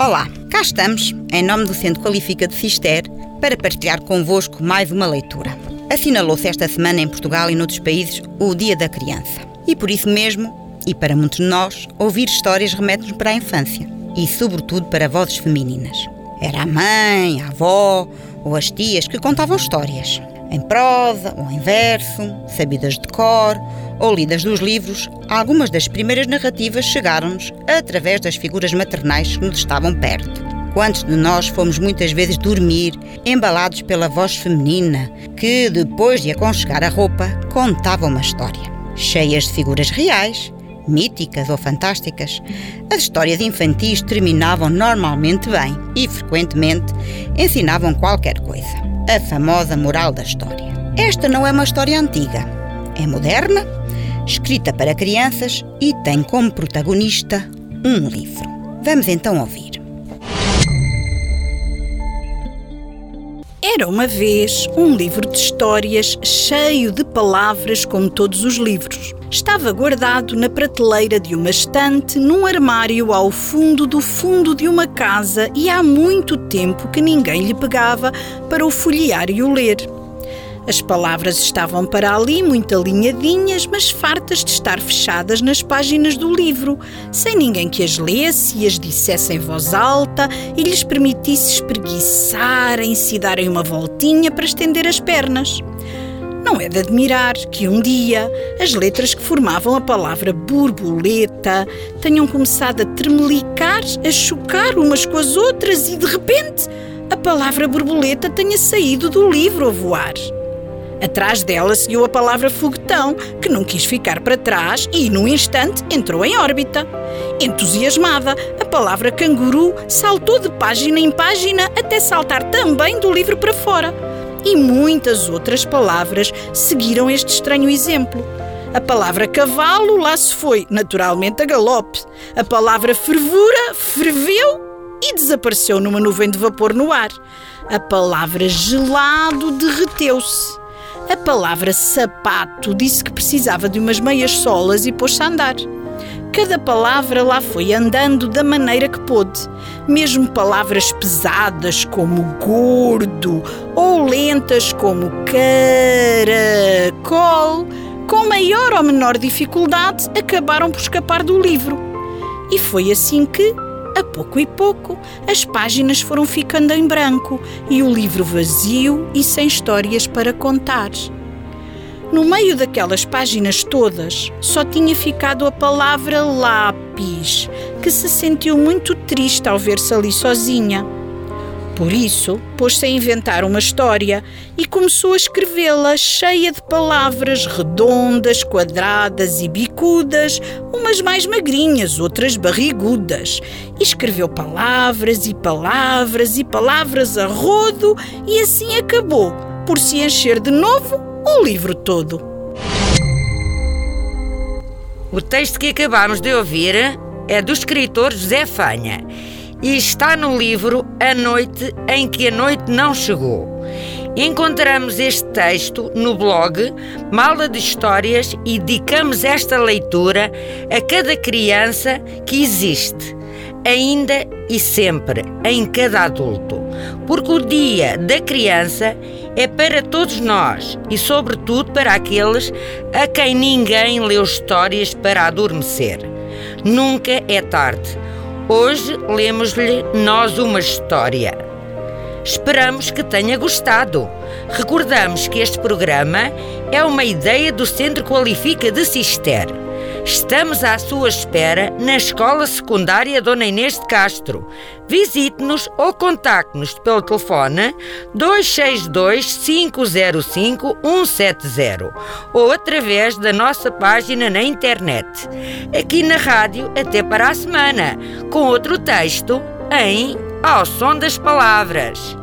Olá, cá estamos, em nome do Centro Qualifica de Cister, para partilhar convosco mais uma leitura. Assinalou-se esta semana em Portugal e noutros países o Dia da Criança. E por isso mesmo, e para muitos de nós, ouvir histórias remete-nos para a infância e, sobretudo, para vozes femininas. Era a mãe, a avó ou as tias que contavam histórias, em prosa ou em verso, sabidas de cor ou lidas dos livros, algumas das primeiras narrativas chegaram-nos através das figuras maternais que nos estavam perto. Quantos de nós fomos muitas vezes dormir, embalados pela voz feminina, que, depois de aconchegar a roupa, contava uma história, cheias de figuras reais, míticas ou fantásticas. As histórias infantis terminavam normalmente bem e, frequentemente, ensinavam qualquer coisa. A famosa moral da história. Esta não é uma história antiga. É moderna escrita para crianças e tem como protagonista um livro. Vamos então ouvir. Era uma vez um livro de histórias cheio de palavras, como todos os livros. Estava guardado na prateleira de uma estante num armário ao fundo do fundo de uma casa e há muito tempo que ninguém lhe pegava para o folhear e o ler. As palavras estavam para ali muito alinhadinhas, mas fartas de estar fechadas nas páginas do livro, sem ninguém que as lesse e as dissesse em voz alta e lhes permitisse espreguiçarem-se darem uma voltinha para estender as pernas. Não é de admirar que um dia as letras que formavam a palavra borboleta tenham começado a tremelicar, a chocar umas com as outras e, de repente, a palavra borboleta tenha saído do livro a voar. Atrás dela seguiu a palavra foguetão, que não quis ficar para trás e, num instante, entrou em órbita. Entusiasmada, a palavra canguru saltou de página em página até saltar também do livro para fora. E muitas outras palavras seguiram este estranho exemplo. A palavra cavalo lá se foi, naturalmente a galope. A palavra fervura ferveu e desapareceu numa nuvem de vapor no ar. A palavra gelado derreteu-se. A palavra sapato disse que precisava de umas meias solas e pôs-se a andar. Cada palavra lá foi andando da maneira que pôde. Mesmo palavras pesadas como gordo ou lentas como caracol, com maior ou menor dificuldade, acabaram por escapar do livro. E foi assim que, a pouco e pouco, as páginas foram ficando em branco e o livro vazio e sem histórias para contar. No meio daquelas páginas todas, só tinha ficado a palavra lápis, que se sentiu muito triste ao ver-se ali sozinha. Por isso, pôs-se a inventar uma história e começou a escrevê-la cheia de palavras redondas, quadradas e bicudas, umas mais magrinhas, outras barrigudas. E escreveu palavras e palavras e palavras a rodo e assim acabou por se encher de novo o livro todo. O texto que acabamos de ouvir é do escritor José Fanha e está no livro A Noite em que a Noite Não Chegou. Encontramos este texto no blog Mala de Histórias e dedicamos esta leitura a cada criança que existe, ainda e sempre, em cada adulto. Porque o Dia da Criança é para todos nós e, sobretudo, para aqueles a quem ninguém leu histórias para adormecer. Nunca é tarde Hoje lemos-lhe nós uma história. Esperamos que tenha gostado. Recordamos que este programa é uma ideia do Centro Qualifica de Cister. Estamos à sua espera na Escola Secundária Dona Inês de Castro. Visite-nos ou contacte-nos pelo telefone 262 505 170 ou através da nossa página na internet. Aqui na rádio, até para a semana, com outro texto em Ao Som das Palavras.